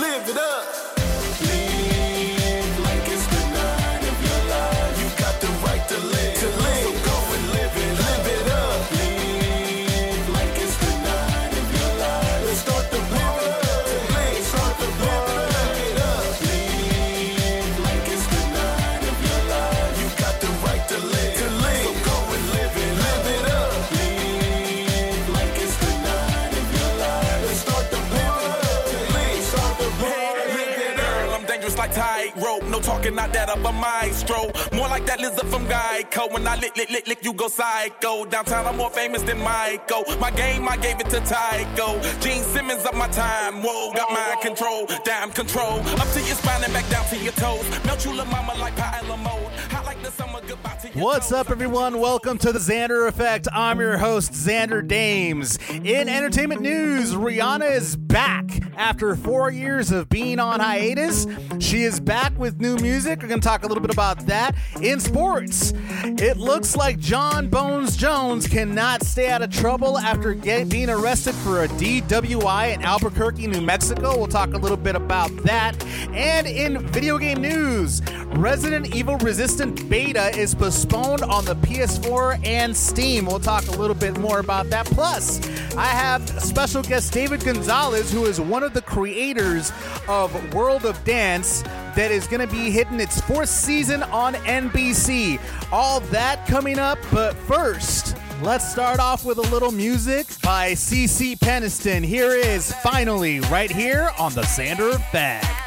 live it up. Talking, not that of a maestro. More like that lizard from Geico. When I lick, lick, lick, lick, you go psycho. Downtown, I'm more famous than Michael. My game, I gave it to Tycho. Gene Simmons up my time. Whoa, got mind control. Damn control. Up to your spine and back down to your toes. Melt you, mama, like pie like the summer, goodbye to your What's toes. up, everyone? Welcome to the Xander Effect. I'm your host, Xander Dames. In entertainment news, Rihanna is back after four years of being on hiatus. She is back with new music. We're going to talk a little bit about that. In sports, it looks like Jon Bones Jones cannot stay out of trouble after get, being arrested for a DWI in Albuquerque, New Mexico. We'll talk a little bit about that. And in video game news, Resident Evil Resistance Beta is postponed on the PS4 and Steam. We'll talk a little bit more about that. Plus, I have special guest David Gonzalez, who is one of the creators of World of Dance that is going to be hitting its fourth season on NBC. All that coming up, but first, let's start off with a little music by Cece Peniston. Here is finally right here on the Xander Effect.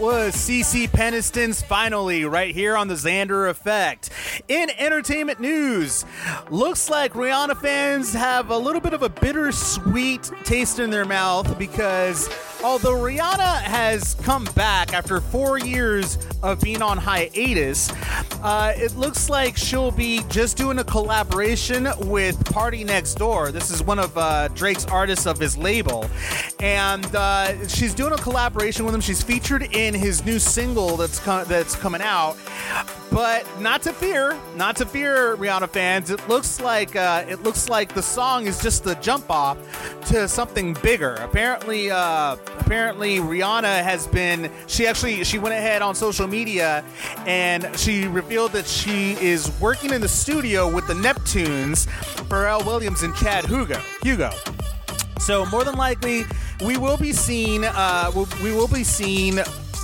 Was Cece Peniston's finally right here on the Xander Effect. In entertainment news, looks like Rihanna fans have a little bit of a bittersweet taste in their mouth because although Rihanna has come back after four years of being on hiatus, uh, it looks like she'll be just doing a collaboration with Party Next Door. This is one of uh, Drake's artists of his label, and uh, she's doing a collaboration with him. She's featured in his new single that's that's coming out. But not to fear, not to fear, Rihanna fans. It looks like uh, it looks like the song is just the jump off to something bigger. Apparently, uh, apparently Rihanna has been. She actually she went ahead on social media and she revealed that she is working in the studio with the Neptunes, Pharrell Williams and Chad Hugo. Hugo. So more than likely, we will be seeing uh, we will be seeing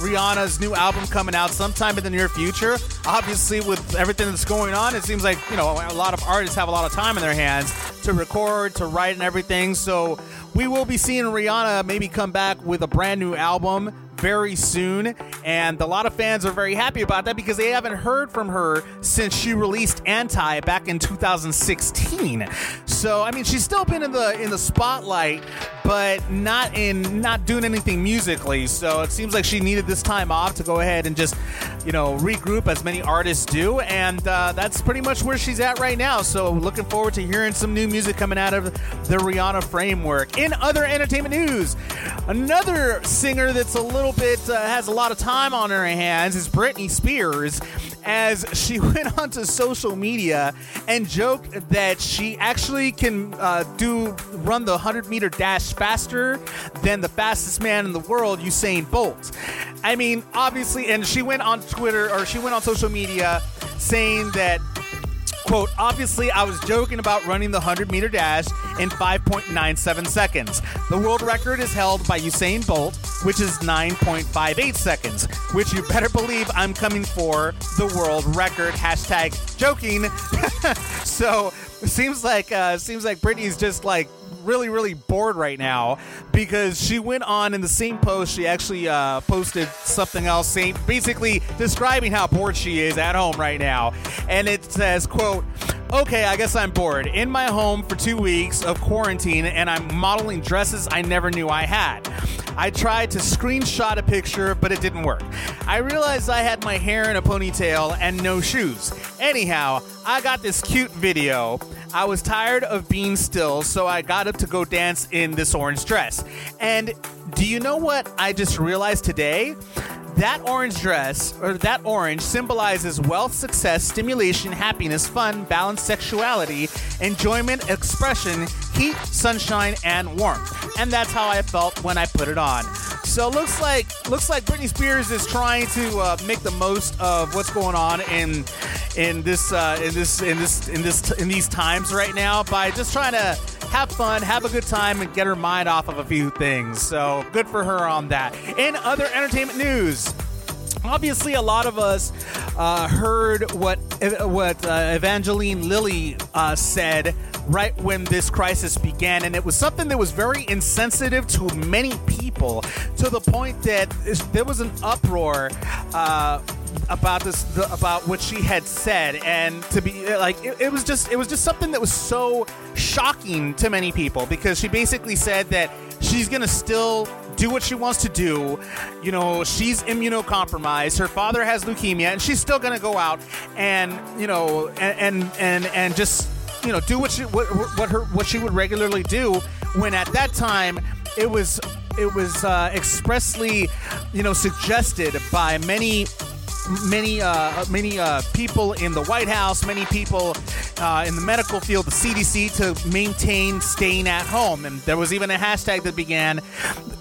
Rihanna's new album coming out sometime in the near future. Obviously, with everything that's going on, it seems like you know a lot of artists have a lot of time in their hands to record, to write, and everything. So we will be seeing Rihanna maybe come back with a brand new album very soon. And a lot of fans are very happy about that because they haven't heard from her since she released Anti back in 2016. So I mean, she's still been in the in the spotlight, but not in not doing anything musically. So it seems like she needed this time off to go ahead and just you know regroup as many artists do, and uh, that's pretty much where she's at right now. So looking forward to hearing some new music coming out of the Rihanna framework. In other entertainment news, another singer that's a little bit uh, has a lot of time on her hands is Britney Spears, as she went onto social media and joked that she actually can uh, do run the 100 meter dash faster than the fastest man in the world, Usain Bolt. I mean, obviously, and she went on Twitter or she went on social media saying that Quote, obviously, I was joking about running the 100 meter dash in 5.97 seconds. The world record is held by Usain Bolt, which is 9.58 seconds, which you better believe I'm coming for the world record. Hashtag joking. so, seems like, uh, seems like Britney's just like really, really bored right now because she went on in the same post. She actually uh, posted something else, saying basically describing how bored she is at home right now, and it says, "quote." Okay, I guess I'm bored. In my home for two weeks of quarantine, and I'm modeling dresses I never knew I had. I tried to screenshot a picture, but it didn't work. I realized I had my hair in a ponytail and no shoes. Anyhow, I got this cute video. I was tired of being still, so I got up to go dance in this orange dress. And do you know what I just realized today? That orange dress, or that orange, symbolizes wealth, success, stimulation, happiness, fun, balanced sexuality, enjoyment, expression, heat, sunshine, and warmth. And that's how I felt when I put it on. So it looks like looks like Britney Spears is trying to uh, make the most of what's going on in in this uh, in this in this in this in these times right now by just trying to have fun, have a good time, and get her mind off of a few things. So good for her on that. In other entertainment news. Obviously, a lot of us uh, heard what what uh, Evangeline Lilly uh, said right when this crisis began, and it was something that was very insensitive to many people, to the point that there was an uproar uh, about this the, about what she had said, and to be like it, it was just it was just something that was so shocking to many people because she basically said that she's gonna still do what she wants to do. You know, she's immunocompromised. Her father has leukemia, and she's still to go out and you know and and and, and just you know do what she what, what her what she would regularly do. When at that time it was it was uh, expressly you know suggested by many many uh, many uh, people in the White House, many people uh, in the medical field, the CDC, to maintain staying at home. And there was even a hashtag that began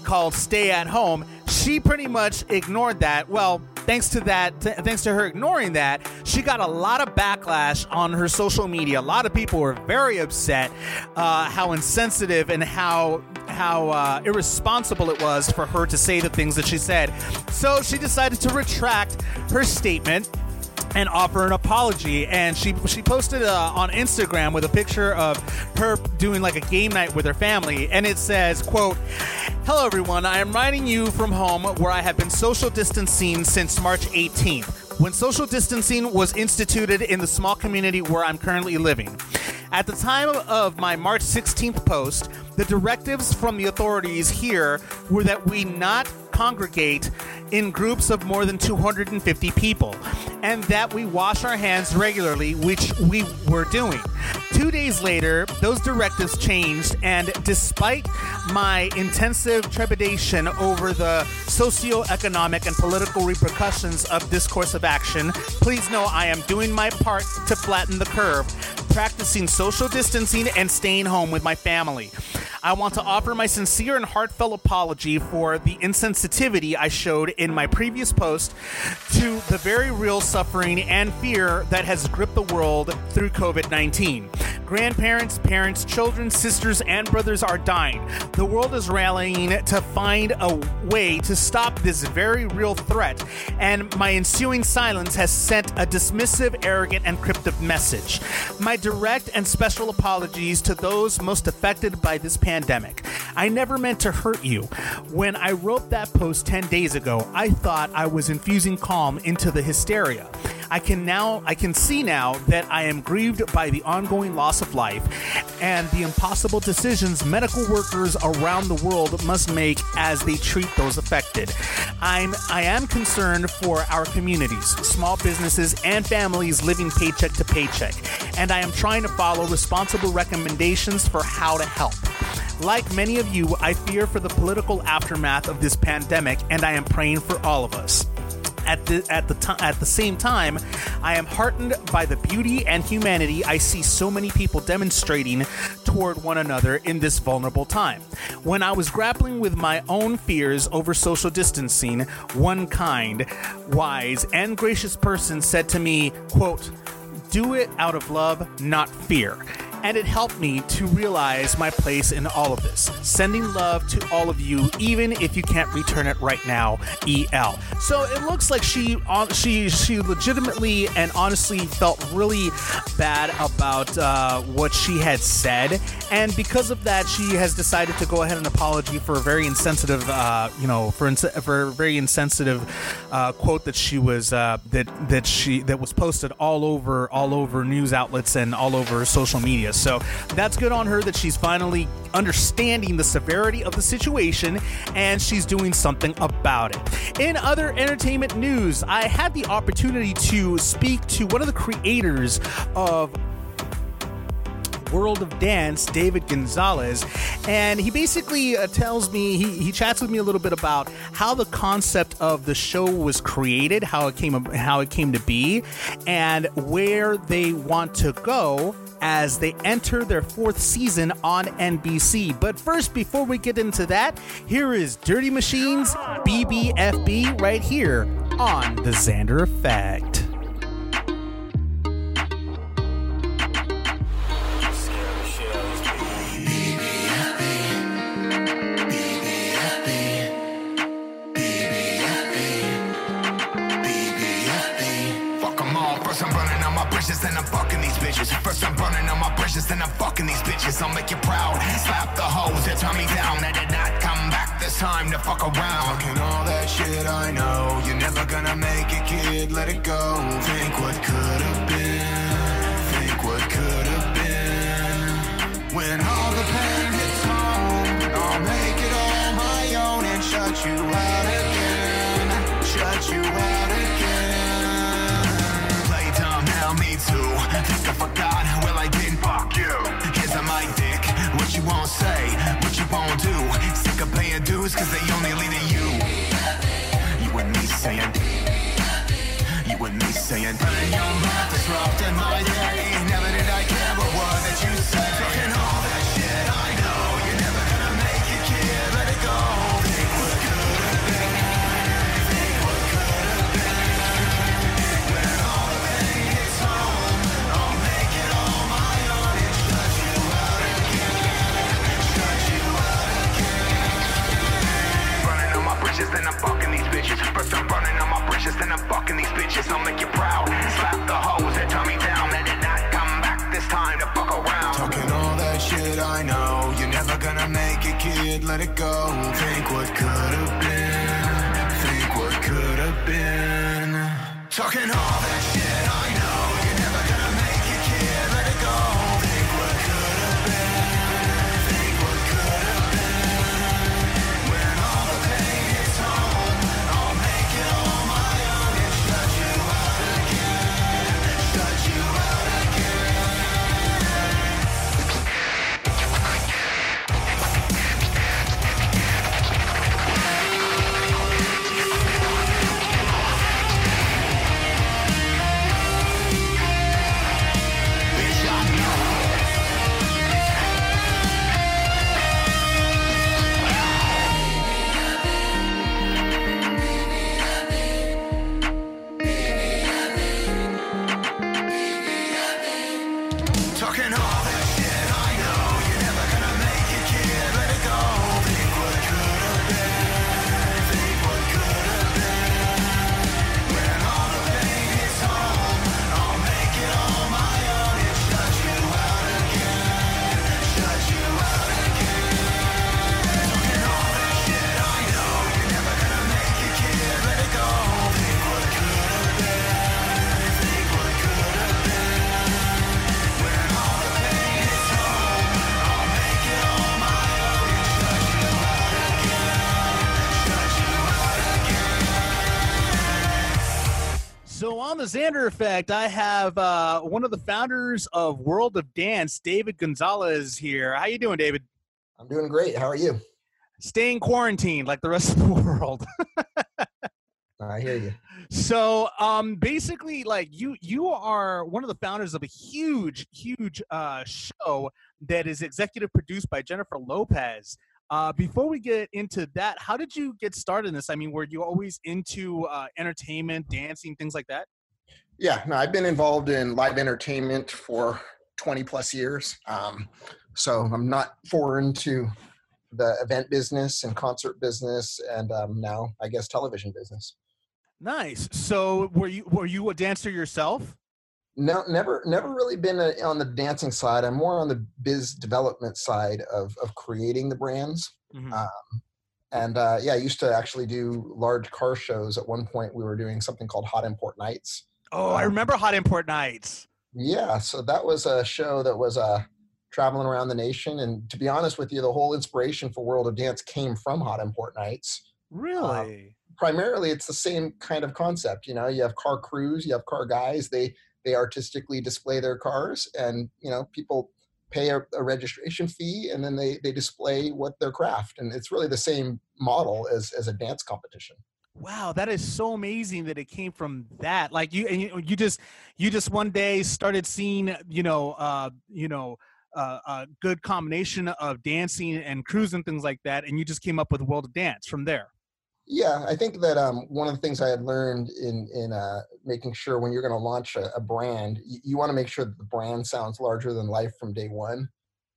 called "Stay at Home." She pretty much ignored that. Well, thanks to that, th- thanks to her ignoring that, she got a lot of backlash on her social media. A lot of people were very upset uh, how insensitive and how how uh, irresponsible it was for her to say the things that she said. So she decided to retract her statement and offer an apology. And she she posted uh, on Instagram with a picture of her doing like a game night with her family, and it says, "quote Hello everyone, I am writing you from home where I have been social distancing since March 18th." When social distancing was instituted in the small community where I'm currently living. At the time of my March 16th post, the directives from the authorities here were that we not congregate in groups of more than 250 people and that we wash our hands regularly, which we were doing. Two days later, those directives changed, and despite my intensive trepidation over the socio-economic and political repercussions of this course of action, please know I am doing my part to flatten the curve, practicing social distancing and staying home with my family. I want to offer my sincere and heartfelt apology for the insensitivity I showed in my previous post to the very real suffering and fear that has gripped the world through COVID 19. Grandparents, parents, children, sisters, and brothers are dying. The world is rallying to find a way to stop this very real threat, and my ensuing silence has sent a dismissive, arrogant, and cryptic message. My direct and special apologies to those most affected by this pandemic. I never meant to hurt you. When I wrote that post 10 days ago, I thought I was infusing calm into the hysteria. I can now I can see now that I am grieved by the ongoing loss of life and the impossible decisions medical workers around the world must make as they treat those affected. I'm I am concerned for our communities, small businesses and families living paycheck to paycheck, and I am trying to follow responsible recommendations for how to help. Like many of you, I fear for the political aftermath of this pandemic, and I am praying for all of us. At the at the time at the same time, I am heartened by the beauty and humanity I see so many people demonstrating toward one another in this vulnerable time. When I was grappling with my own fears over social distancing, one kind, wise, and gracious person said to me, quote, do it out of love, not fear. And it helped me to realize my place in all of this. Sending love to all of you, even if you can't return it right now. EL. So it looks like she she she legitimately and honestly felt really bad about uh, what she had said, and because of that, she has decided to go ahead and apology for a very insensitive, uh, you know, for ins- for a very insensitive uh, quote that she was uh, that that she that was posted all over all over news outlets and all over social media. So that's good on her that she's finally understanding the severity of the situation and she's doing something about it. In other entertainment news, I had the opportunity to speak to one of the creators of World of Dance, David Gonzalez, and he basically uh, tells me he, he chats with me a little bit about how the concept of the show was created, how it came how it came to be, and where they want to go as they enter their fourth season on NBC. But first, before we get into that, here is Dirty Machines BBFB right here on The Xander Effect. I'm on my bridges, then I'm fucking these bitches. First I'm running on my bridges, then I'm fucking these bitches. I'll make you proud. Slap the hoes that turn me down. I did not come back this time to fuck around. Talking all that shit I know. You're never gonna make it, kid. Let it go. Think what could have been. Think what could have been. When all the pain hits home, I'll make it all my own and shut you out again. Shut you out too. Think I forgot, well I didn't. Fuck you. Here's a my dick. What you won't say, what you won't do. Sick of paying dues, cause they only lead to you. You and me saying. You and me saying. Running your mouth disrupting my day. Never did I care word that you say. bitches First I'm running on my Then I'm fucking these bitches I'll make you proud. Slap the hoes that me down did not come back this time to fuck around. Talking all that shit I know You're never gonna make it kid Let it go. Think what could've been Think what could've been. Talking all that shit. Xander Effect, I have uh, one of the founders of World of Dance, David Gonzalez here. How you doing, David? I'm doing great. How are you? Staying quarantined like the rest of the world. I hear you. so um basically like you you are one of the founders of a huge huge uh show that is executive produced by jennifer lopez uh before we get into that how did you get started in this i mean were you always into uh entertainment dancing things like that Yeah, no, I've been involved in live entertainment for 20 plus years. Um, so I'm not foreign to the event business and concert business and um, now I guess television business. nice so were you were you a dancer yourself No, never, never really been a, on the dancing side. I'm more on the biz development side of, of creating the brands. Mhm. Um, and uh, yeah, I used to actually do large car shows. At one point, we were doing something called Hot Import Nights. Oh i remember hot import nights Yeah, so that was a show that was uh, traveling around the nation. And to be honest with you, the whole inspiration for World of Dance came from Hot Import Nights. really Primarily, it's the same kind of concept. You know, you have car crews, you have car guys. They they artistically display their cars, and you know, people pay a, a registration fee, and then they they display what their craft. And it's really the same model as as a dance competition. Wow, that is so amazing that it came from that. Like you, and you, you just, you just one day started seeing, you know, uh, you know, uh, a good combination of dancing and cruising things like that, and you just came up with World of Dance from there. Yeah, I think that um, one of the things I had learned in in uh, making sure when you're going to launch a, a brand, you, you want to make sure that the brand sounds larger than life from day one.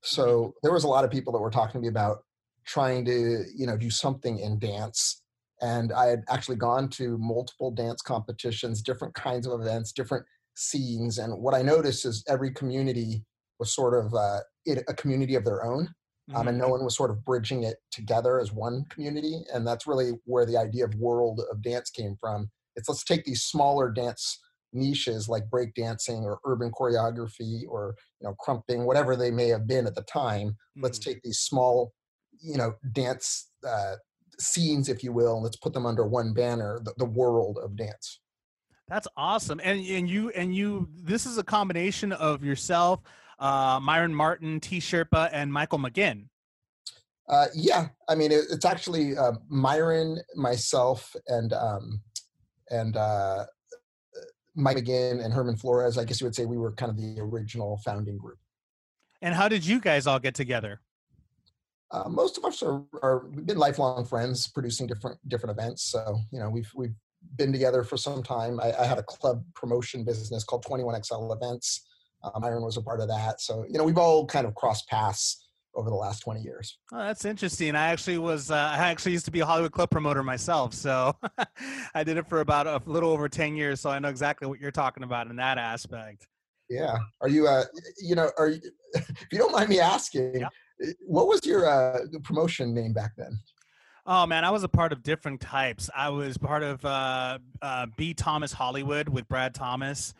So there was a lot of people that were talking to me about trying to you know do something in dance, and I had actually gone to multiple dance competitions, different kinds of events, different scenes, and what I noticed is every community was sort of uh, it, a community of their own um, and no one was sort of bridging it together as one community and that's really where the idea of world of dance came from. It's let's take these smaller dance niches like break dancing or urban choreography or you know crumping whatever they may have been at the time. Let's Mhm. take these small you know dance uh, scenes if you will and let's put them under one banner the, the world of dance That's awesome. And and you and you this is a combination of yourself, uh Myron Martin, T Sherpa, and Michael McGinn. Uh, yeah, I mean it, it's actually uh, Myron, myself, and um, and uh, Mike McGinn and Herman Flores. I guess you would say we were kind of the original founding group. And how did you guys all get together? Uh, most of us are, are we've been lifelong friends, producing different different events. So you know we've we've been together for some time. I, I had a club promotion business called Twenty One XL Events. Um, Myron was a part of that. So you know we've all kind of crossed paths over the last twenty years. Oh, that's interesting. I actually was. Uh, I actually used to be a Hollywood club promoter myself, so I did it for about a little over ten years. So I know exactly what you're talking about in that aspect. Yeah. Are you, uh, you know, are you, if you don't mind me asking, Yeah. What was your uh, promotion name back then? Oh man, I was a part of different types. I was part of uh, uh, B. Thomas Hollywood with Brad Thomas.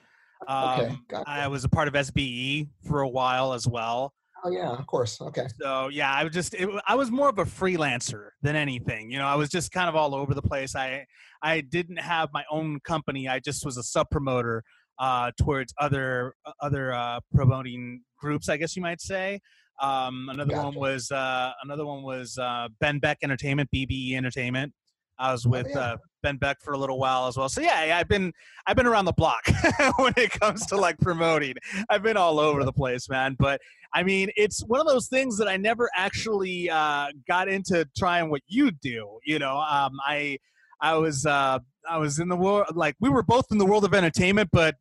Um, Okay, gotcha. I was a part of SBE for a while as well. Oh yeah, of course. Okay. So yeah, I was just it, I was more of a freelancer than anything. You know, I was just kind of all over the place. I I didn't have my own company. I just was a sub promoter uh, towards other other uh, promoting groups, I guess you might say. Um, another one was uh, another one was uh, Ben Beck Entertainment, BBE Entertainment. I was with yeah. uh, Ben Beck for a little while as well. So yeah, yeah, I've been I've been around the block when it comes to like promoting. I've been all over the place, man. But I mean, it's one of those things that I never actually uh, got into trying what you do. You know, um, I I was uh, I was in the world like we were both in the world of entertainment, but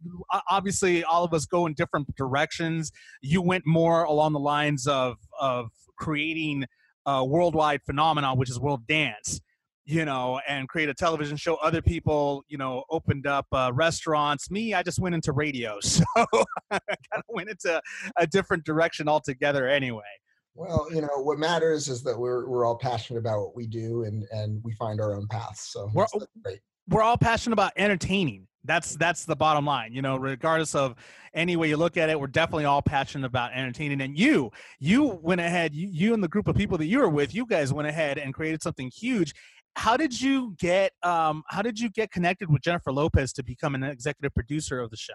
obviously all of us go in different directions. You went more along the lines of of creating a worldwide phenomenon, which is world dance. You know, and create a television show. Other people, you know, opened up uh, restaurants. Me, I just went into radio, so I kind of went into a different direction altogether. Anyway, Well, you know what matters is that we're we're all passionate about what we do and and we find our own paths. So We're- that's great. We're all passionate about entertaining. That's that's the bottom line. You know, regardless of any way you look at it, we're definitely all passionate about entertaining. And you, you went ahead, you, you and the group of people that you were with, you guys went ahead and created something huge. How did you get um how did you get connected with Jennifer Lopez to become an executive producer of the show?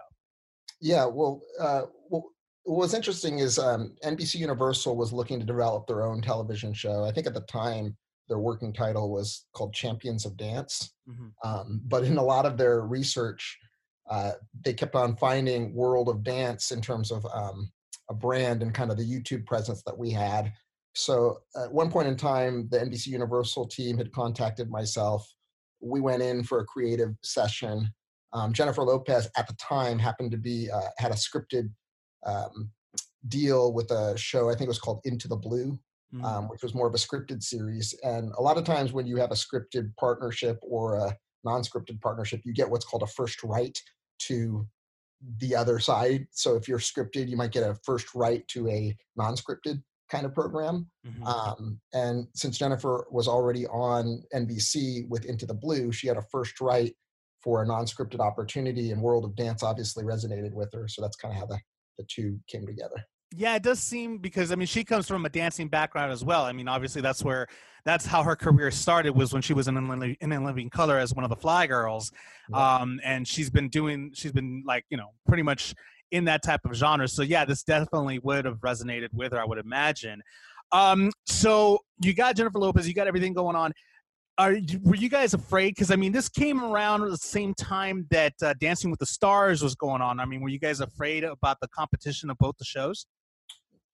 Yeah, well, uh, well, what's interesting is um, NBC Universal was looking to develop their own television show. I think at the time their working title was called Champions of Dance. Um, but in a lot of their research, uh, they kept on finding World of Dance in terms of um, a brand and kind of the YouTube presence that we had. So at one point in time, the NBC Universal team had contacted myself. We went in for a creative session. Um, Jennifer Lopez at the time happened to be uh, had a scripted um, deal with a show. I think it was called Into the Blue Mm. um, which was more of a scripted series. And a lot of times when you have a scripted partnership or a non-scripted partnership, you get what's called a first right to the other side. So if you're scripted, you might get a first right to a non-scripted kind of program. Mhm. Um, and since Jennifer was already on NBC with Into the Blue, she had a first right for a non-scripted opportunity, and World of Dance obviously resonated with her. So that's kind of how the the two came together. Yeah, it does seem because I mean she comes from a dancing background as well. I mean, obviously that's where that's how her career started was when she was in In Living, in In Living Color as one of the Fly Girls, um, and she's been doing she's been like you know pretty much in that type of genre. So yeah, this definitely would have resonated with her, I would imagine. Um, so you got Jennifer Lopez, you got everything going on. Are were you guys afraid? Because I mean, this came around at the same time that uh, Dancing with the Stars was going on. I mean, were you guys afraid about the competition of both the shows?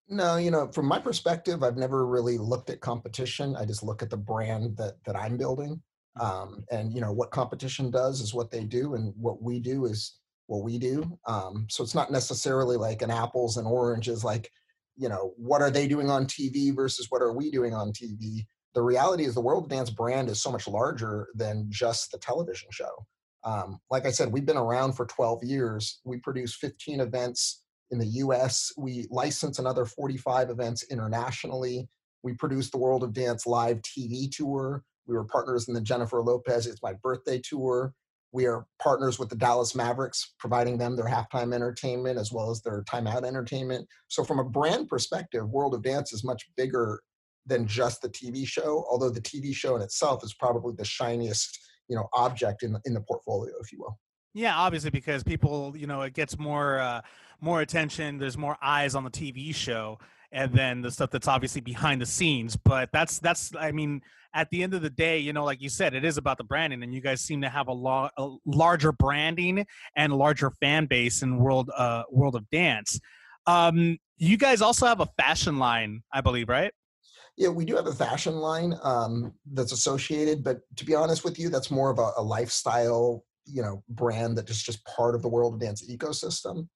No, you know, from my perspective, I've never really looked at competition. I just look at the brand that that I'm building. Um, and you know, what competition does is what they do, and what we do is what we do. Um, so it's not necessarily like an apples and oranges, like, you know, what are they doing on TV versus what are we doing on TV? The reality is the World of Dance brand is so much larger than just the television show. Um, like I said, we've been around for 12 years. We produce 15 events in the US. We license another 45 events internationally. We produce the World of Dance live TV tour. We were partners in the Jennifer Lopez It's My Birthday tour. We are partners with the Dallas Mavericks, providing them their halftime entertainment as well as their timeout entertainment. So, from a brand perspective, World of Dance is much bigger than just the TV show, although the TV show in itself is probably the shiniest you know object in in the portfolio if you will Yeah, obviously because people, you know, it gets more uh, more attention. There's more eyes on the TV show, and then the stuff that's obviously behind the scenes. But that's that's I mean, at the end of the day, you know, like you said, it is about the branding, and you guys seem to have a, lo- a larger branding and larger fan base in world uh, world of dance. Um, you guys also have a fashion line, I believe, right? yeah we do have a fashion line um, that's associated but to be honest with you that's more of a, a lifestyle you know brand that is just part of the world of dance ecosystem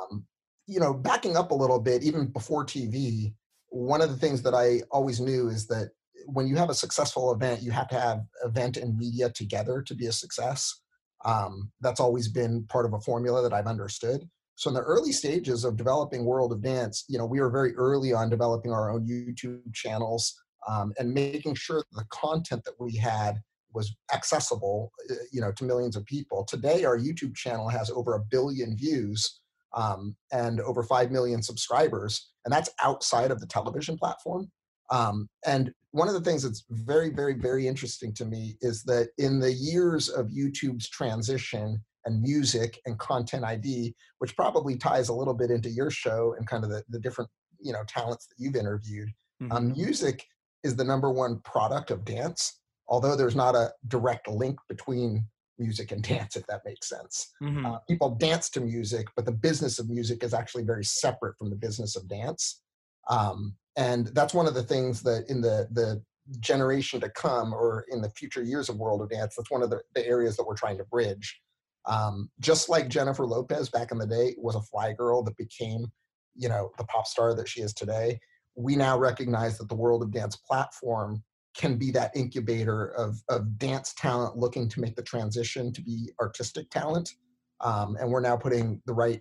um, you know backing up a little bit even before tv one of the things that i always knew is that when you have a successful event you have to have event and media together to be a success. Um, that's always been part of a formula that i've understood. So in the early stages of developing World of Dance, you know, we were very early on developing our own YouTube channels um, and making sure the content that we had was accessible, uh, you know, to millions of people. Today, our YouTube channel has over a billion views um, and over five million subscribers, and that's outside of the television platform. Um, and one of the things that's very, very, very interesting to me is that in the years of YouTube's transition and music and content ID, which probably ties a little bit into your show and kind of the, the different, you know, talents that you've interviewed, Mhm. um, music is the number one product of dance, although there's not a direct link between music and dance, if that makes sense. Mhm. Uh, people dance to music, but the business of music is actually very separate from the business of dance. Um, and that's one of the things that in the the generation to come or in the future years of World of Dance, that's one of the, the areas that we're trying to bridge. Um, just like Jennifer Lopez back in the day was a fly girl that became, you know, the pop star that she is today. We now recognize that the World of Dance platform can be that incubator of, of dance talent looking to make the transition to be artistic talent. Um, and we're now putting the right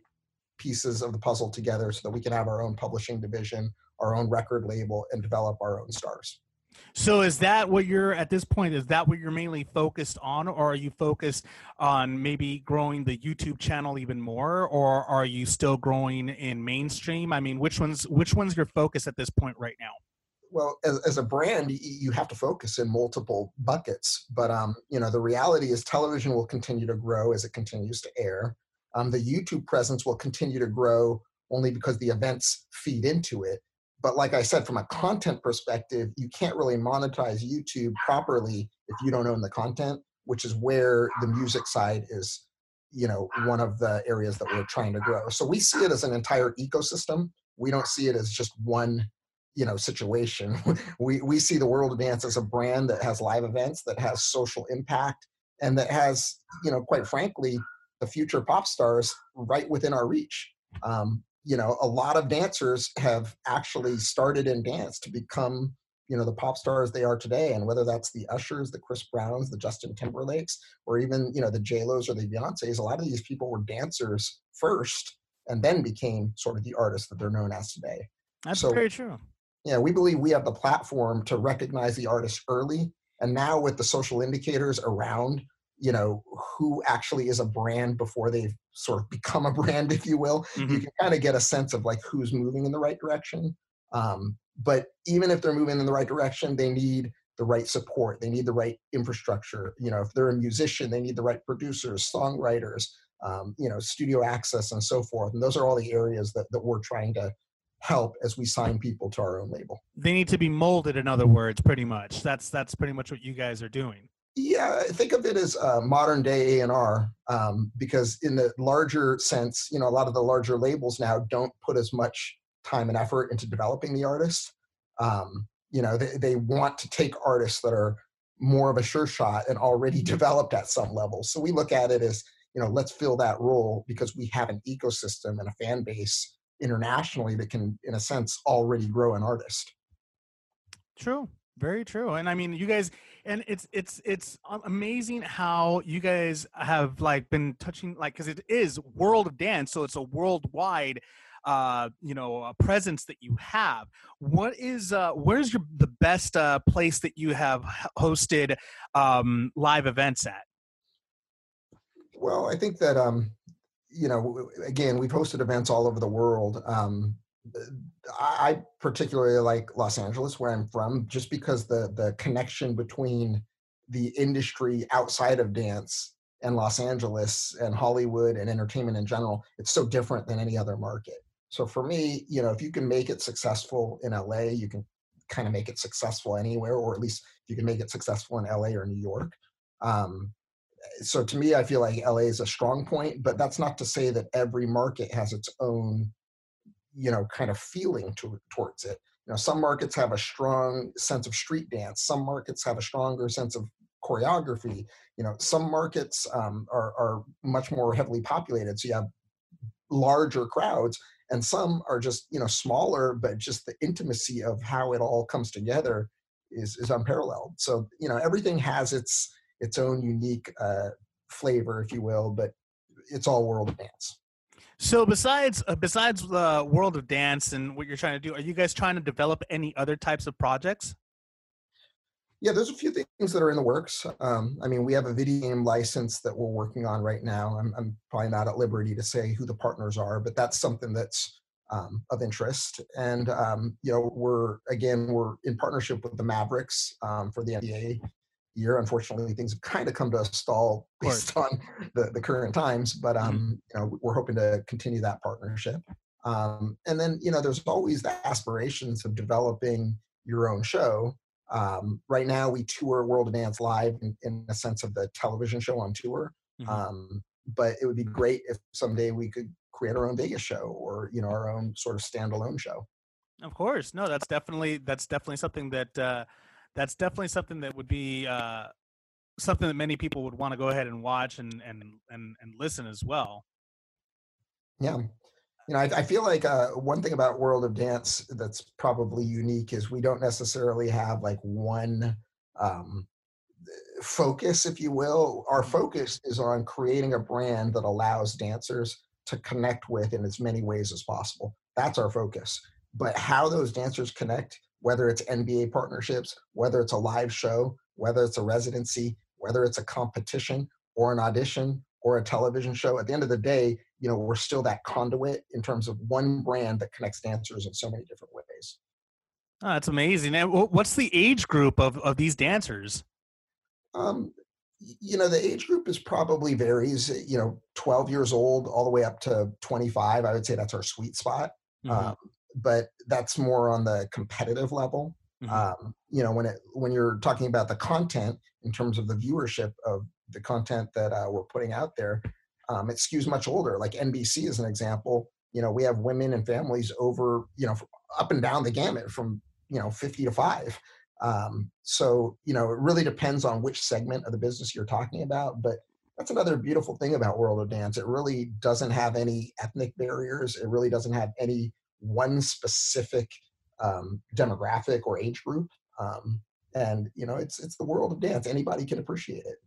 pieces of the puzzle together so that we can have our own publishing division, our own record label, and develop our own stars. So is that what you're at this point? Is that what you're mainly focused on, or are you focused on maybe growing the YouTube channel even more, or are you still growing in mainstream? I mean, which one's which one's your focus at this point right now? Well as, as a brand you have to focus in multiple buckets but um you know the reality is television will continue to grow as it continues to air. Um, the youtube presence will continue to grow only because the events feed into it. But like i said from a content perspective you can't really monetize youtube properly if you don't own the content which is where the music side is you know one of the areas that we're trying to grow. So we see it as an entire ecosystem. We don't see it as just one you know situation. We we see the world of dance as a brand that has live events that has social impact and that has you know quite frankly the future pop stars right within our reach. Um, you know a lot of dancers have actually started in dance to become you know the pop stars they are today and whether that's the ushers the chris browns the justin timberlakes or even you know the j los or the beyonces a lot of these people were dancers first and then became sort of the artists that they're known as today. That's So- very true. Yeah, we believe we have the platform to recognize the artist early. And now with the social indicators around, you know, who actually is a brand before they've sort of become a brand, if you will, you Mhm. can kind of get a sense of like who's moving in the right direction. Um, but even if they're moving in the right direction, they need the right support. They need the right infrastructure. You know, if they're a musician, they need the right producers, songwriters, um, you know, studio access and so forth. And those are all the areas that, that we're trying to help as we sign people to our own label. They need to be molded, in other words, pretty much. That's that's pretty much what you guys are doing. Yeah, think of it as uh, modern day A and R, um, because in the larger sense, you know, a lot of the larger labels now don't put as much time and effort into developing the artist. Um, you know, they, they want to take artists that are more of a sure shot and already developed at some level. So we look at it as, you know, let's fill that role because we have an ecosystem and a fan base internationally that can, in a sense, already grow an artist. True. Very true. And I mean, you guys, and it's it's it's amazing how you guys have like been touching like because it is world of dance, so it's a worldwide, uh, you know, uh, presence that you have. What is uh, where's your the best uh, place that you have hosted um, live events at? Well, I think that um, you know, again, we've hosted events all over the world. Um, I particularly like Los Angeles, where I'm from, just because the the connection between the industry outside of dance and Los Angeles and Hollywood and entertainment in general, it's so different than any other market. So for me, you know, if you can make it successful in LA, you can kind of make it successful anywhere, or at least you can make it successful in LA or New York. Um, so to me, I feel like LA is a strong point, but that's not to say that every market has its own, you know, kind of feeling to, towards it. You know, some markets have a strong sense of street dance. Some markets have a stronger sense of choreography. You know, some markets um, are, are much more heavily populated, so you have larger crowds, and some are just you know smaller, but just the intimacy of how it all comes together is is unparalleled. So you know, everything has its its own unique uh, flavor, if you will, but it's all world of dance. So besides uh, besides the world of dance and what you're trying to do, are you guys trying to develop any other types of projects? Yeah, there's a few things that are in the works. Um, I mean, we have a video game license that we're working on right now. I'm, I'm probably not at liberty to say who the partners are, but that's something that's um, of interest. And um, you know, we're again we're in partnership with the Mavericks um, for the NBA year. Unfortunately, things have kind of come to a stall based on the, the current times, but Mhm. um, you know, we're hoping to continue that partnership. Um, and then you know, there's always the aspirations of developing your own show. Um, right now, we tour World of Dance live in, in a sense of the television show on tour. Mhm. Um, but it would be great if someday we could create our own Vegas show or you know our own sort of standalone show. Of course, no, that's definitely that's definitely something that uh, that's definitely something that would be uh, something that many people would want to go ahead and watch and and and and listen as well. Yeah. You know, I, I feel like uh, one thing about World of Dance that's probably unique is we don't necessarily have like one um, focus, if you will. Our focus is on creating a brand that allows dancers to connect with in as many ways as possible. That's our focus. But how those dancers connect, whether it's NBA partnerships, whether it's a live show, whether it's a residency, whether it's a competition or an audition or a television show, at the end of the day, you know, we're still that conduit in terms of one brand that connects dancers in so many different ways. Oh, that's amazing. And what's the age group of of these dancers? Um, you know, the age group is probably varies, you know, 12 years old all the way up to 25. I would say that's our sweet spot. Mhm, Um, but that's more on the competitive level. mhm. Um, you know, when it when you're talking about the content in terms of the viewership of the content that uh, we're putting out there, um, it skews much older. Like NBC is an example. You know, we have women and families over, you know, up and down the gamut from you know 50 to five. Um, so you know, it really depends on which segment of the business you're talking about. But that's another beautiful thing about World of Dance. It really doesn't have any ethnic barriers. It really doesn't have any one specific um, demographic or age group. Um, and you know, it's it's the world of dance. Anybody can appreciate it.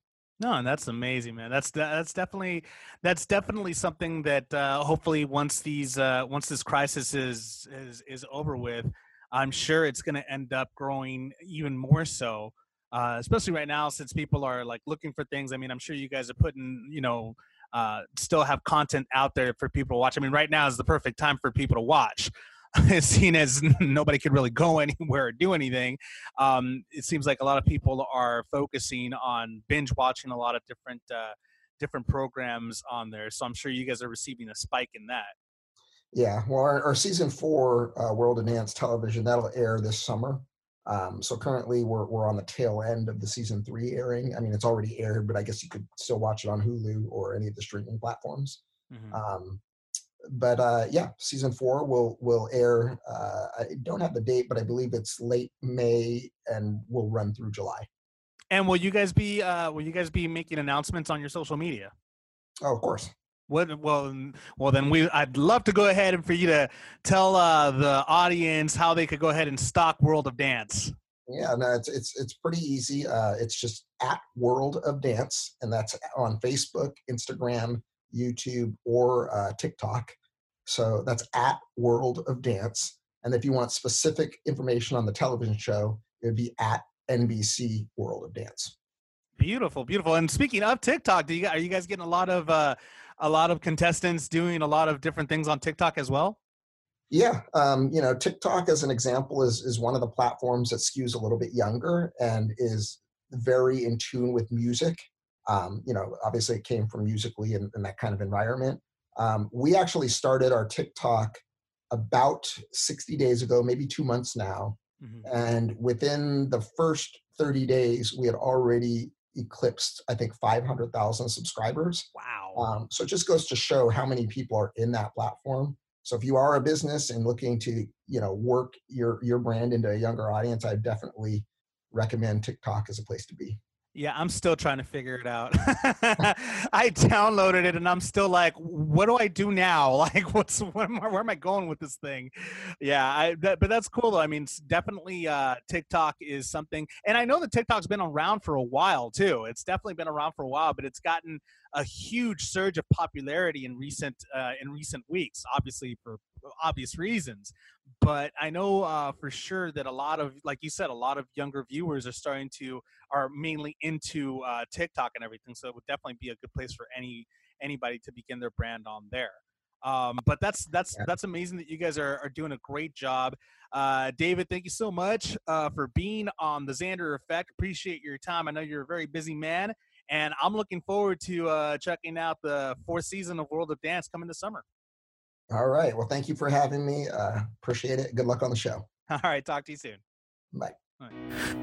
No, and that's amazing, man. That's that's definitely that's definitely something that uh, hopefully once these uh, once this crisis is is is over with, I'm sure it's going to end up growing even more so. Uh, especially right now, since people are like looking for things. I mean, I'm sure you guys are putting, you know, uh, still have content out there for people to watch. I mean, right now is the perfect time for people to watch. Seeing as nobody could really go anywhere or do anything, um, it seems like a lot of people are focusing on binge watching a lot of different uh, different programs on there. So I'm sure you guys are receiving a spike in that. Yeah. Well, our, our season four uh, World of Dance television that'll air this summer. Um, so currently we're we're on the tail end of the season three airing. I mean, it's already aired, but I guess you could still watch it on Hulu or any of the streaming platforms. Mhm. Um, but uh, yeah, season four will will air. Uh, I don't have the date, but I believe it's late May and will run through July. And will you guys be uh, will you guys be making announcements on your social media? Oh, of course. What well well then we I'd love to go ahead and for you to tell uh, the audience how they could go ahead and stock World of Dance. Yeah, no, it's it's it's pretty easy. Uh, it's just at World of Dance, and that's on Facebook, Instagram, YouTube, or uh, TikTok. So that's at World of Dance. And if you want specific information on the television show, it would be at NBC World of Dance. Beautiful, beautiful. And speaking of TikTok, do you are you guys getting a lot of uh, a lot of contestants doing a lot of different things on TikTok as well? Yeah, um, you know, TikTok as an example is is one of the platforms that skews a little bit younger and is very in tune with music. Um, you know, obviously it came from Musical.ly and, and that kind of environment. Um, we actually started our TikTok about 60 days ago, maybe two months now, Mhm. and within the first 30 days, we had already eclipsed, I think, 500,000 subscribers. Wow. Um, so it just goes to show how many people are in that platform. So if you are a business and looking to, you know, work your your brand into a younger audience, I definitely recommend TikTok as a place to be. Yeah, I'm still trying to figure it out. I downloaded it and I'm still like, what do I do now? Like, what's what am I, where am I going with this thing? Yeah, I that, but that's cool though. I mean, definitely uh, TikTok is something, and I know that TikTok's been around for a while too. It's definitely been around for a while, but it's gotten a huge surge of popularity in recent uh, in recent weeks, obviously for obvious reasons. But I know uh, for sure that a lot of, like you said, a lot of younger viewers are starting to are mainly into uh, TikTok and everything. So it would definitely be a good place for any anybody to begin their brand on there. Um, but that's that's Yeah. that's amazing that you guys are, are doing a great job. Uh, David, thank you so much uh, for being on the Xander Effect. Appreciate your time. I know you're a very busy man, and I'm looking forward to uh, checking out the fourth season of World of Dance coming this summer. All right. Well, thank you for having me. Uh, appreciate it. Good luck on the show. All right, talk to you soon. Bye.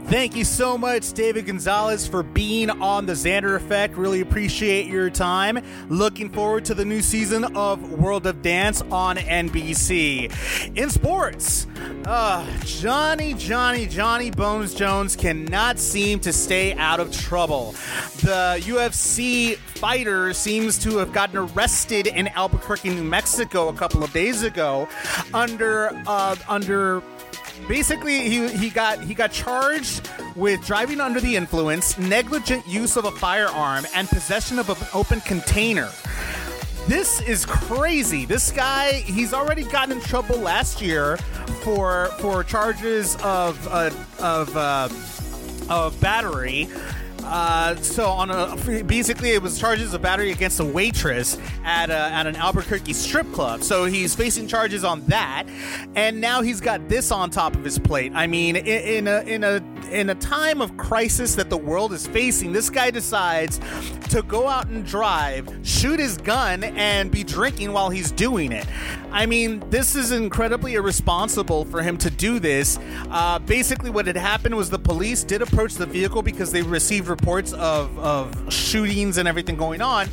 Thank you so much, David Gonzalez, for being on the Xander Effect. Really appreciate your time. Looking forward to the new season of World of Dance on NBC. In sports, uh, Johnny, Johnny, Johnny Bones Jones cannot seem to stay out of trouble. The UFC fighter seems to have gotten arrested in Albuquerque, New Mexico, a couple of days ago, under uh, under basically he, he got he got charged with driving under the influence negligent use of a firearm and possession of an open container. This is crazy. This guy he's already gotten in trouble last year for for charges of uh, of uh, of battery uh, so on a basically it was charges of battery against a waitress at a, at an Albuquerque strip club. So he's facing charges on that, and now he's got this on top of his plate. I mean, in, in a in a in a time of crisis that the world is facing, this guy decides to go out and drive, shoot his gun, and be drinking while he's doing it. I mean, this is incredibly irresponsible for him to do this. Uh, basically, what had happened was the police did approach the vehicle because they received reports of, of shootings and everything going on.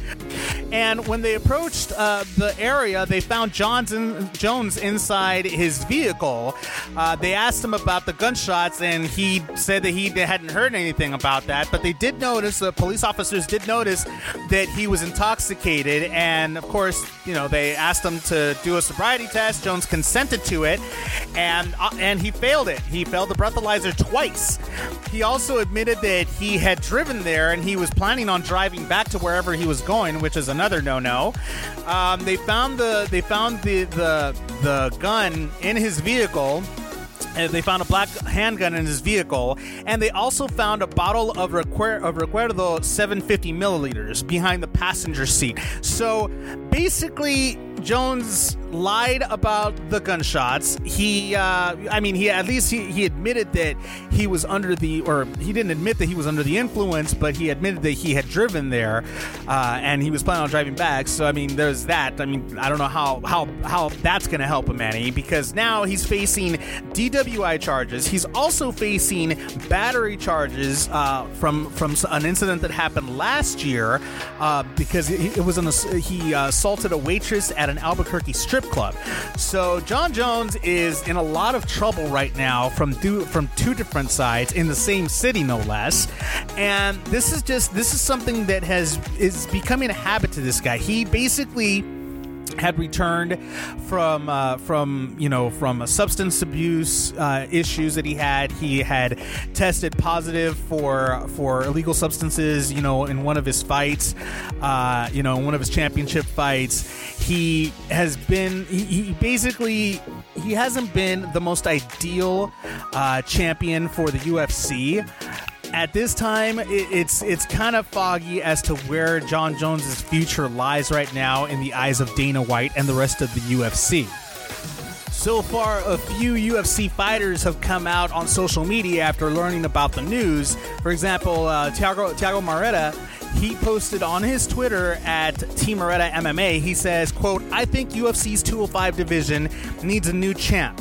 And when they approached uh, the area, they found Johnson, Jones inside his vehicle. Uh, they asked him about the gunshots, and he said that he hadn't heard anything about that. But they did notice, the police officers did notice that he was intoxicated. And of course, you know, they asked him to do a sobriety test. Jones consented to it, and uh, and he failed it. He failed the breathalyzer twice. He also admitted that he had driven there and he was planning on driving back to wherever he was going, which is another no-no. Um, they found the they found the the the gun in his vehicle. And they found a black handgun in his vehicle, and they also found a bottle of, Recuer- of Recuerdo 750 milliliters behind the passenger seat. So basically, Jones lied about the gunshots. He, uh, I mean, he at least he, he admitted that he was under the, or he didn't admit that he was under the influence, but he admitted that he had driven there, uh, and he was planning on driving back. So I mean, there's that. I mean, I don't know how how how that's going to help him any because now he's facing DWI charges. He's also facing battery charges uh, from from an incident that happened last year uh, because it, it was an, he uh, assaulted a waitress at an Albuquerque strip club. So Jon Jones is in a lot of trouble right now from two, from two different sides in the same city, no less. And this is just this is something that has is becoming a habit to this guy. He basically had returned from uh, from you know from a substance abuse uh, issues that he had. He had tested positive for for illegal substances. You know, in one of his fights, uh, you know, in one of his championship fights, he has been he, he basically he hasn't been the most ideal uh, champion for the UFC at this time it, it's it's kind of foggy as to where Jon Jones's future lies right now in the eyes of Dana White and the rest of the UFC. So far, a few UFC fighters have come out on social media after learning about the news. For example, uh, Thiago, Thiago he posted on his Twitter at Team Marreta MMA, he says, quote, I think UFC's 205 division needs a new champ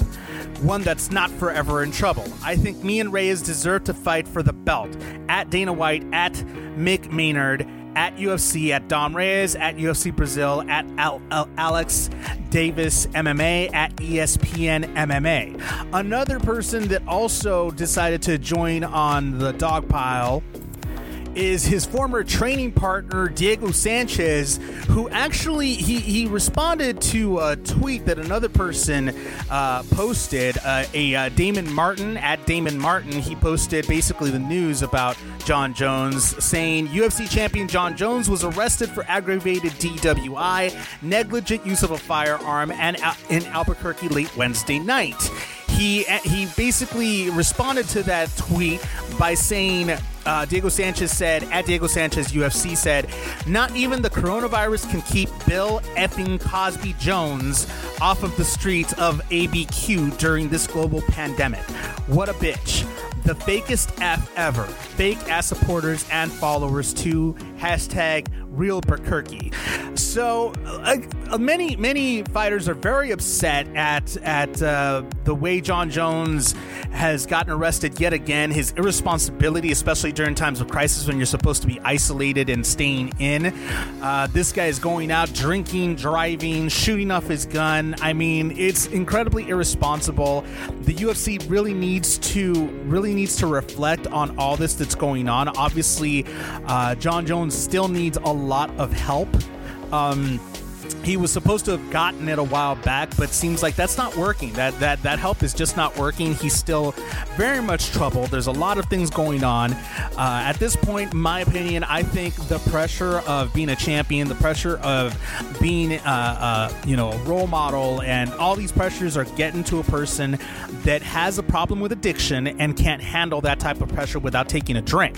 one that's not forever in trouble. I think me and Reyes deserve to fight for the belt. At Dana White, at Mick Maynard, at UFC, at Dom Reyes, at UFC Brazil, at Al- Al- Alex Davis MMA, at ESPN MMA. Another person that also decided to join on the dog pile is his former training partner Diego Sanchez, who actually he, he responded to a tweet that another person uh, posted. Uh, a uh, Damon Martin at Damon Martin, he posted basically the news about Jon Jones, saying UFC champion Jon Jones was arrested for aggravated DWI, negligent use of a firearm, and uh, in Albuquerque late Wednesday night he he basically responded to that tweet by saying uh, Diego Sanchez said at Diego Sanchez UFC said not even the coronavirus can keep Bill effing Cosby Jones off of the streets of ABQ during this global pandemic. What a bitch. The fakest F ever. Fake ass supporters and followers too. hashtag real Burkirky. So uh, uh, many many fighters are very upset at at uh, the way Jon Jones has gotten arrested yet again. His irresponsibility, especially during times of crisis when you're supposed to be isolated and staying in. Uh, this guy is going out drinking, driving, shooting off his gun. I mean, it's incredibly irresponsible. The UFC really needs to really needs to reflect on all this that's going on. Obviously, uh, Jon Jones still needs a lot of help. Um, he was supposed to have gotten it a while back, but seems like that's not working. That that that help is just not working. He's still very much troubled. There's a lot of things going on. Uh, at this point, my opinion, I think the pressure of being a champion, the pressure of being, uh, uh, you know, a role model, and all these pressures are getting to a person that has a problem with addiction and can't handle that type of pressure without taking a drink.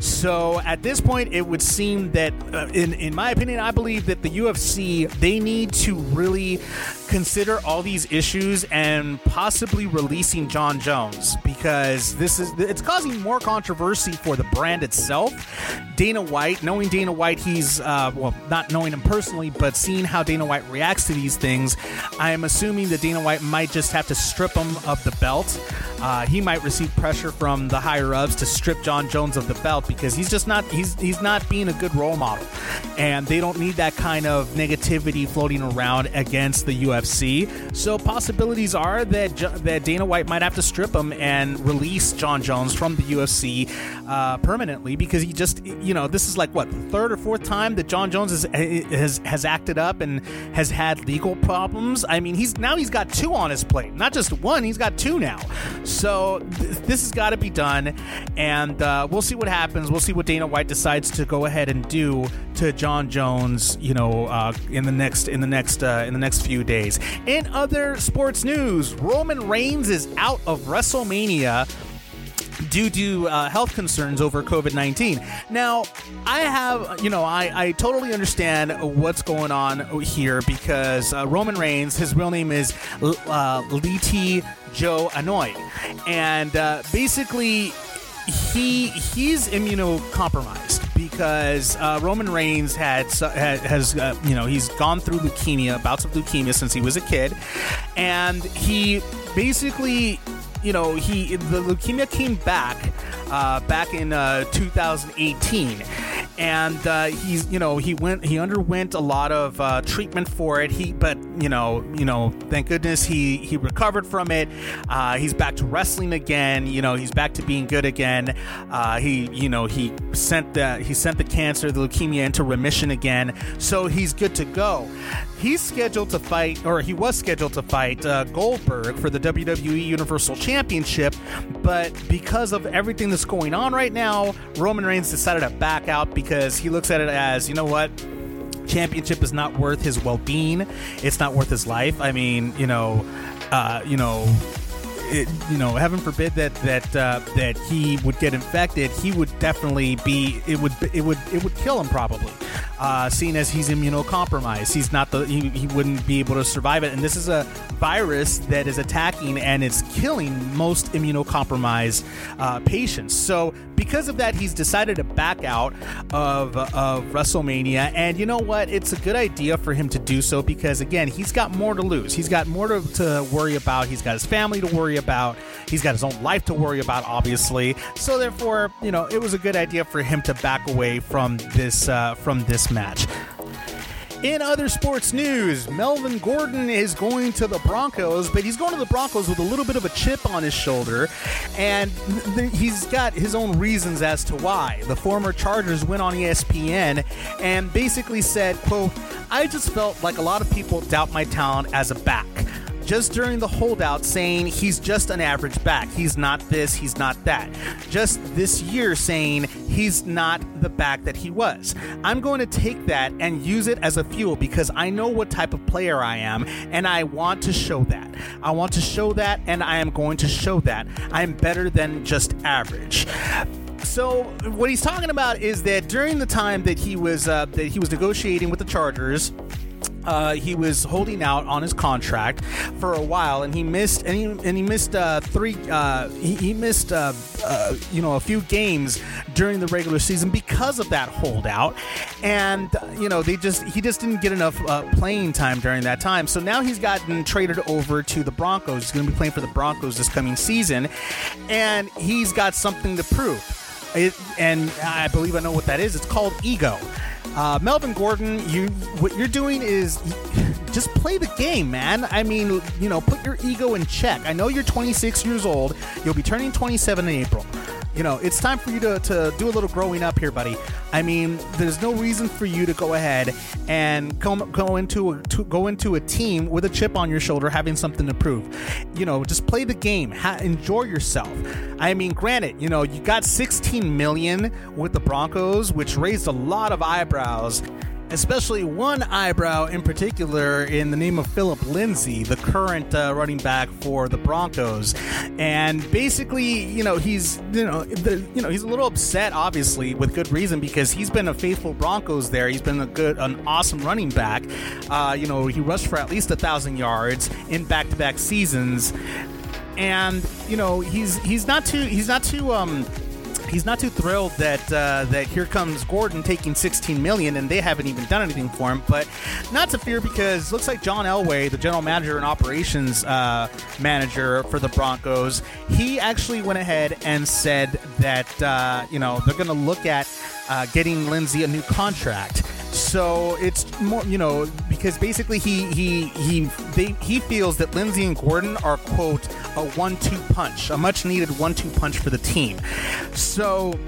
So at this point, it would seem that, uh, in in my opinion, I believe that the UFC they need to really consider all these issues and possibly releasing Jon Jones because this is it's causing more controversy for the brand itself. Dana White, knowing Dana White, he's uh, well, not knowing him personally, but seeing how Dana White reacts to these things, I am assuming that Dana White might just have to strip him of the belt. Uh, he might receive pressure from the higher ups to strip Jon Jones of the belt because he's just not he's he's not being a good role model, and they don't need that kind of negativity floating around against the UFC. So possibilities are that that Dana White might have to strip him and release Jon Jones from the UFC uh, permanently because he just you know this is like what the third or fourth time that Jon Jones has has has acted up and has had legal problems. I mean he's now he's got two on his plate, not just one. He's got two now. So th- this has got to be done, and uh, we'll see what happens. We'll see what Dana White decides to go ahead and do to Jon Jones. You know, uh, in the next in the next uh, in the next few days. In other sports news, Roman Reigns is out of WrestleMania due to uh, health concerns over COVID 19. Now, I have, you know, I, I totally understand what's going on here because uh, Roman Reigns, his real name is uh, Leati Joe Anoa'i. And uh, basically, he he's immunocompromised because uh, Roman Reigns had has uh, you know he's gone through leukemia, bouts of leukemia since he was a kid, and he basically you know he the leukemia came back uh, back in uh, 2018 and uh, he's you know he went he underwent a lot of uh, treatment for it. He but you know you know thank goodness he he recovered from it. Uh, he's back to wrestling again. You know he's back to being good again. Uh, he you know he sent the he sent the cancer the leukemia into remission again. So he's good to go. He's scheduled to fight or he was scheduled to fight uh, Goldberg for the WWE Universal Championship. But because of everything that's going on right now. Roman Reigns decided to back out because he looks at it as you know what? Championship is not worth his well-being. It's not worth his life. I mean you know uh, you know it, you know, heaven forbid that that uh, that he would get infected, he would definitely be. It would it would it would kill him probably, uh, seeing as he's immunocompromised. He's not the he, he wouldn't be able to survive it. And this is a virus that is attacking and it's killing most immunocompromised uh, patients. So because of that, he's decided to back out of of WrestleMania. And you know what? It's a good idea for him to do so because again, he's got more to lose. He's got more to, to worry about. He's got his family to worry about. He's got his own life to worry about, obviously. So therefore, you know, it was a good idea for him to back away from this uh, from this match. In other sports news, Melvin Gordon is going to the Broncos, but he's going to the Broncos with a little bit of a chip on his shoulder, and th- he's got his own reasons as to why. The former Chargers went on ESPN and basically said, quote, I just felt like a lot of people doubt my talent as a back just during the holdout saying he's just an average back. He's not this, he's not that. Just this year saying he's not the back that he was. I'm going to take that and use it as a fuel because I know what type of player I am and I want to show that. I want to show that and I am going to show that. I am better than just average. So what he's talking about is that during the time that he was uh, that he was negotiating with the Chargers, uh, he was holding out on his contract for a while, and he missed and he, and he missed uh, three. Uh, he, he missed uh, uh, you know a few games during the regular season because of that holdout, and you know they just he just didn't get enough uh, playing time during that time. So now he's gotten traded over to the Broncos. He's going to be playing for the Broncos this coming season, and he's got something to prove. It, and I believe I know what that is. It's called ego. Uh, Melvin Gordon, you what you're doing is just play the game, man. I mean, you know, put your ego in check. I know you're 26 years old. You'll be turning 27 in April. You know, it's time for you to, to do a little growing up here, buddy. I mean, there's no reason for you to go ahead and come, go into a, to go into a team with a chip on your shoulder, having something to prove. You know, just play the game, ha- enjoy yourself. I mean, granted, you know, you got 16 million with the Broncos, which raised a lot of eyebrows especially one eyebrow in particular in the name of Phillip Lindsay, the current uh, running back for the Broncos. And basically, you know, he's you know, the, you know, he's a little upset obviously with good reason because he's been a faithful Broncos there. He's been a good an awesome running back. Uh, you know, he rushed for at least a thousand yards in back-to-back seasons. And, you know, he's he's not too he's not too um he's not too thrilled that uh, that here comes Gordon taking 16 million and they haven't even done anything for him. But not to fear because looks like John Elway, the general manager and operations uh, manager for the Broncos, he actually went ahead and said that uh, you know they're going to look at uh, getting Lindsay a new contract. So it's more, you know, because basically he he he they, he feels that Lindsay and Gordon are quote a one-two punch, a much-needed one-two punch for the team. So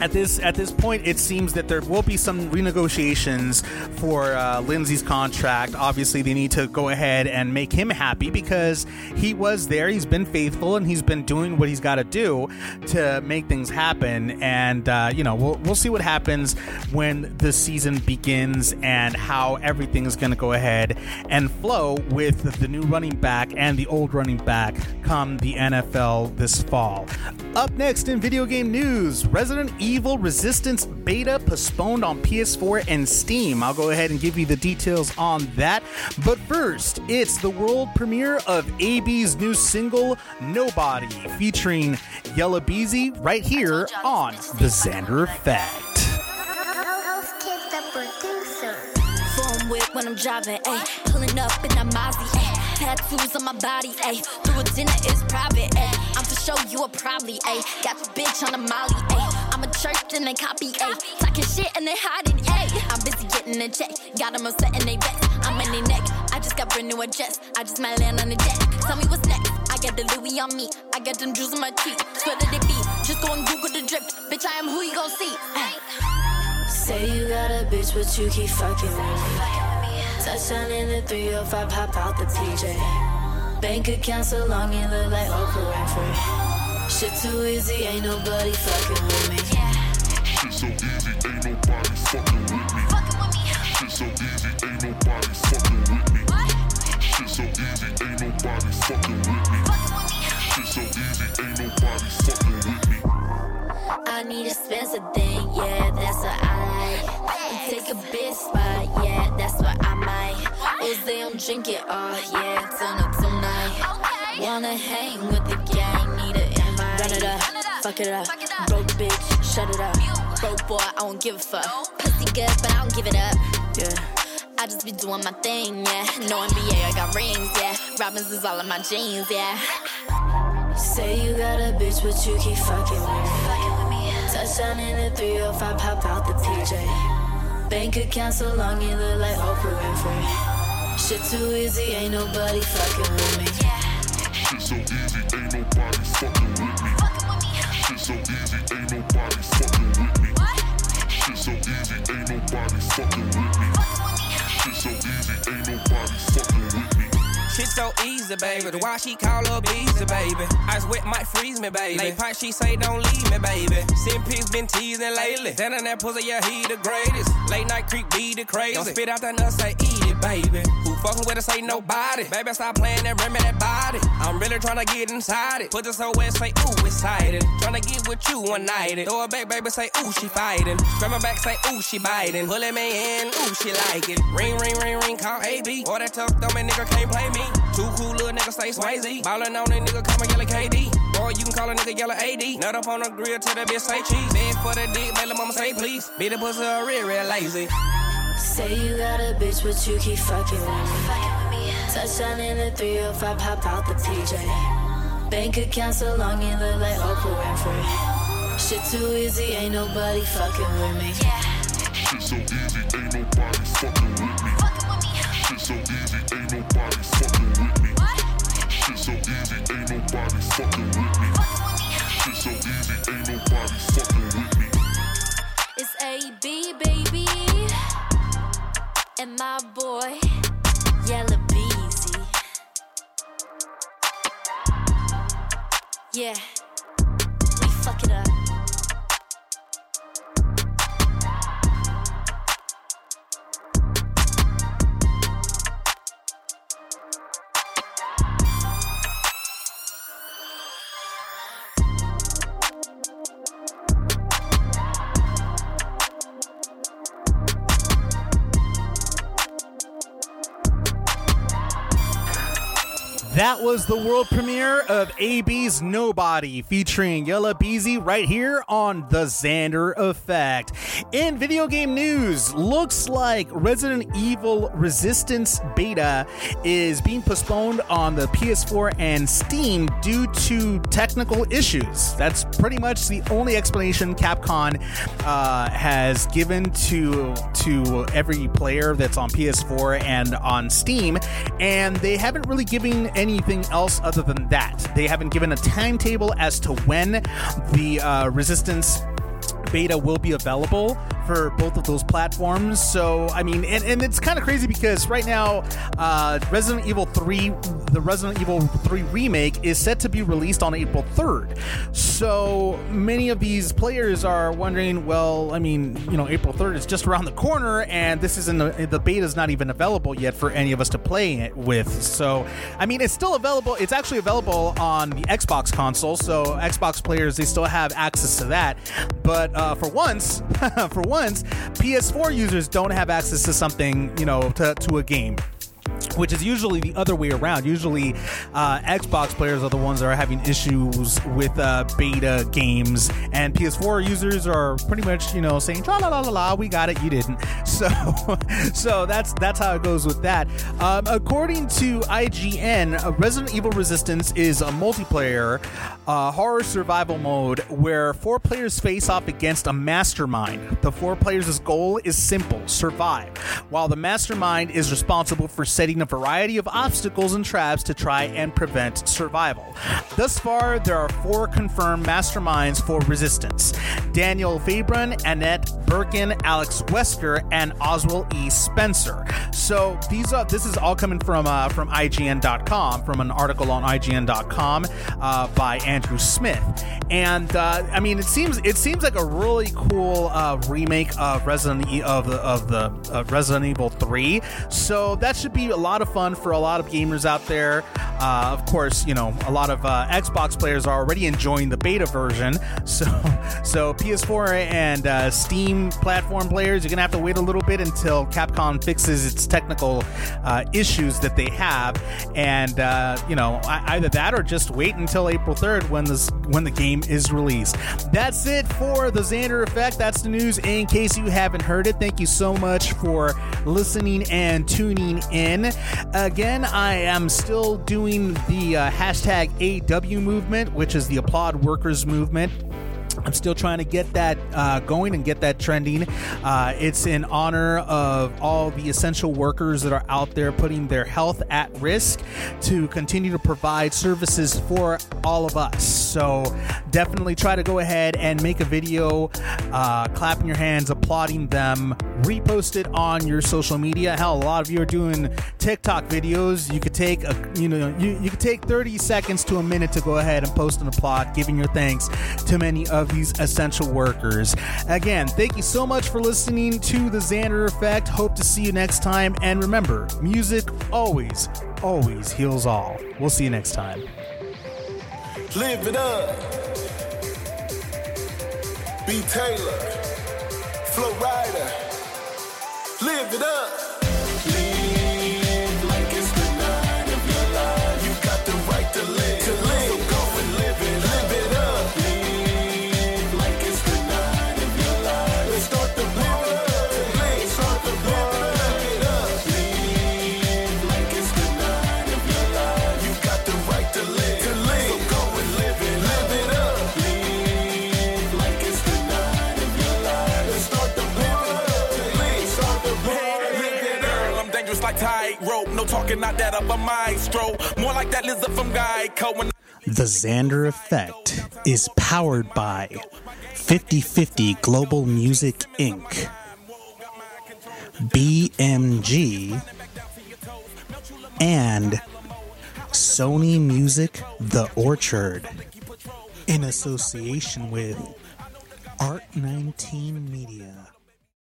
at this at this point, it seems that there will be some renegotiations for uh, Lindsay's contract. Obviously, they need to go ahead and make him happy because he was there. He's been faithful and he's been doing what he's got to do to make things happen. And uh, you know, we'll we'll see what happens when the season begins and how everything is going to go ahead and flow with the new running back and the old running back come the NFL this fall. Up next in video game news, Resident Evil Resistance beta postponed on PS4 and Steam. I'll go ahead and give you the details on that. But first, it's the world premiere of Aye B's new single, Nobody, featuring Yella Beezy right here on The Xander Effect. Phone whip uh. when I'm driving, ayy. Pulling up in Mozzie, ayy. Tattoos on my body, ayy. Through a dinner is private, ayy. I'm for show you a probably, ayy. Got the bitch on the molly, ayy. I'm a church and they copy, ayy. Talking shit and they hide it, ayy. I'm busy getting a check. Got them upset and they vex. I'm in their neck. I just got brand new address. I just might land on the deck. Tell me what's next. I got the Louis on me. I got them jewels on my teeth. Swear that they be. Just go and Google the drip. Bitch, I am who you gon' see. ayy. Say you got a bitch, but you keep fucking with me. Touchdown in the 305, pop out the PJ. Bank account so long it look like Oprah Winfrey. Shit too easy, ain't nobody fucking with me. Shit so easy, ain't nobody fucking with me. Shit so easy, ain't nobody fucking with me. Shit so easy, ain't nobody fucking with me. Shit so easy, ain't nobody fucking with me. I need a Spencer thing, yeah, that's what I like. Take a big spot, yeah, that's what I might. Jose, I'm drinking all, yeah, turn up tonight. Wanna hang with the gang, need an invite. Run it up, fuck it up. Broke bitch, shut it up. Broke boy, I don't give a fuck. Pussy good, but I don't give it up. Yeah. I just be doing my thing, yeah. No NBA, I got rings, yeah. Robins is all in my jeans, yeah. Say you got a bitch, but you keep fucking with me. Touchdown in the 305, pop out the PJ. Bank account so long it look like Oprah Winfrey. Shit too easy, ain't nobody fucking with me. Shit so easy, ain't nobody fucking with me. Shit so easy, ain't nobody fucking with me. Shit so easy, ain't nobody fucking with me. Shit so easy, ain't nobody fucking with me. So easy, baby. The why she call her easy, baby. Ice wet might freeze me, baby. Late pipe, she say don't leave me, baby. Sin pigs been teasing lately. Then on that pussy, yeah, he the greatest. Late night creep be the crazy. Don't spit out that nut, say eat it, baby. Who fucking with her, ain't nobody. Baby, stop playing that rim that body. I'm really tryna get inside it. Put this so wet, say ooh, excited. Tryna get with you one night. Throw it back, baby, say ooh, she fighting. Grab her back, say ooh, she biting. Pulling me in, ooh, she like it. Ring, ring, ring, ring, call Aye B. Boy, that tough dumb nigga can't play me. Too cool little nigga say Swayze. Ballin' on that nigga, call me yellow KD. Boy, you can call a nigga yellow AD. Nut up on the grill till that bitch say cheese. Beg for the dick, make the mama say please. Be the pussy real, real lazy. Say you got a bitch, but you keep fucking with me. Touchdown in the 305, pop out the PJ. Bank account so long you look like Oprah Winfrey. Shit too easy, ain't nobody fucking with me. Shit so easy, ain't nobody fucking with me. It's Aye B, baby. And my boy. Yeah, we fuck it up. That was the world premiere of Aye B's Nobody featuring Yella Beezy right here on The Xander Effect. In video game news, looks like Resident Evil Resistance beta is being postponed on the PS4 and Steam due to technical issues. That's pretty much the only explanation Capcom uh, has given to to every player that's on PS4 and on Steam, and they haven't really given anything else other than that. They haven't given a timetable as to when the uh, Resistance beta will be available for both of those platforms. So, I mean, and, and it's kind of crazy because right now, uh, Resident Evil 3, the Resident Evil 3 remake, is set to be released on April 3rd. So, many of these players are wondering, well, I mean, you know, April 3rd is just around the corner, and this isn't the, the beta is not even available yet for any of us to play it with. So, I mean, it's still available. It's actually available on the Xbox console. So, Xbox players, they still have access to that. But uh, for once, for once, PS4 users don't have access to something, you know, to, to a game which is usually the other way around. Usually, uh, Xbox players are the ones that are having issues with uh, beta games, and PS4 users are pretty much, you know, saying "la la la la la," we got it, you didn't. So, so that's that's how it goes with that. Um, according to IGN, Resident Evil Resistance is a multiplayer uh, horror survival mode where four players face off against a mastermind. The four players' goal is simple: survive, while the mastermind is responsible for setting variety of obstacles and traps to try and prevent survival. Thus far, there are four confirmed masterminds for Resistance Daniel Fabron, Annette Birkin, Alex Wesker, and Ozwell E. Spencer. So these are this is all coming from uh, from IGN.com, from an article on IGN.com uh, by Andrew Smith. And uh, I mean, it seems it seems like a really cool uh, remake of Resident e- of the of the of Resident Evil 3. So that should be a lot of fun for a lot of gamers out there. Uh, of course, you know a lot of uh, Xbox players are already enjoying the beta version. So so PS4 and uh, Steam platform players, you're gonna have to wait a little bit until Capcom fixes its technical uh, issues that they have, and uh, you know either that or just wait until April 3rd when this when the game is released. That's it for the Xander Effect. That's the news. In case you haven't heard it, thank you so much for listening and tuning in. Again, I am still doing the uh, hashtag AW movement, which is the Applaud Workers movement. I'm still trying to get that uh, going and get that trending. Uh, it's in honor of all the essential workers that are out there putting their health at risk to continue to provide services for all of us. So definitely try to go ahead and make a video, uh, clapping your hands, applauding them, repost it on your social media. Hell, a lot of you are doing TikTok videos. You could take a, you know, you, you could take 30 seconds to a minute to go ahead and post an applaud, giving your thanks to many of these essential workers. Again, thank you so much for listening to the Xander Effect. Hope to see you next time. And remember, music always, always heals all. We'll see you next time. Live it up. B. Taylor. Flow Rider. Live it up. Tightrope. No talking, not that of a maestro. More like that lizard from Geico. When The Xander Effect is powered by 5050 Global Music Inc., BMG, and Sony Music The Orchard in association with Art 19 Media.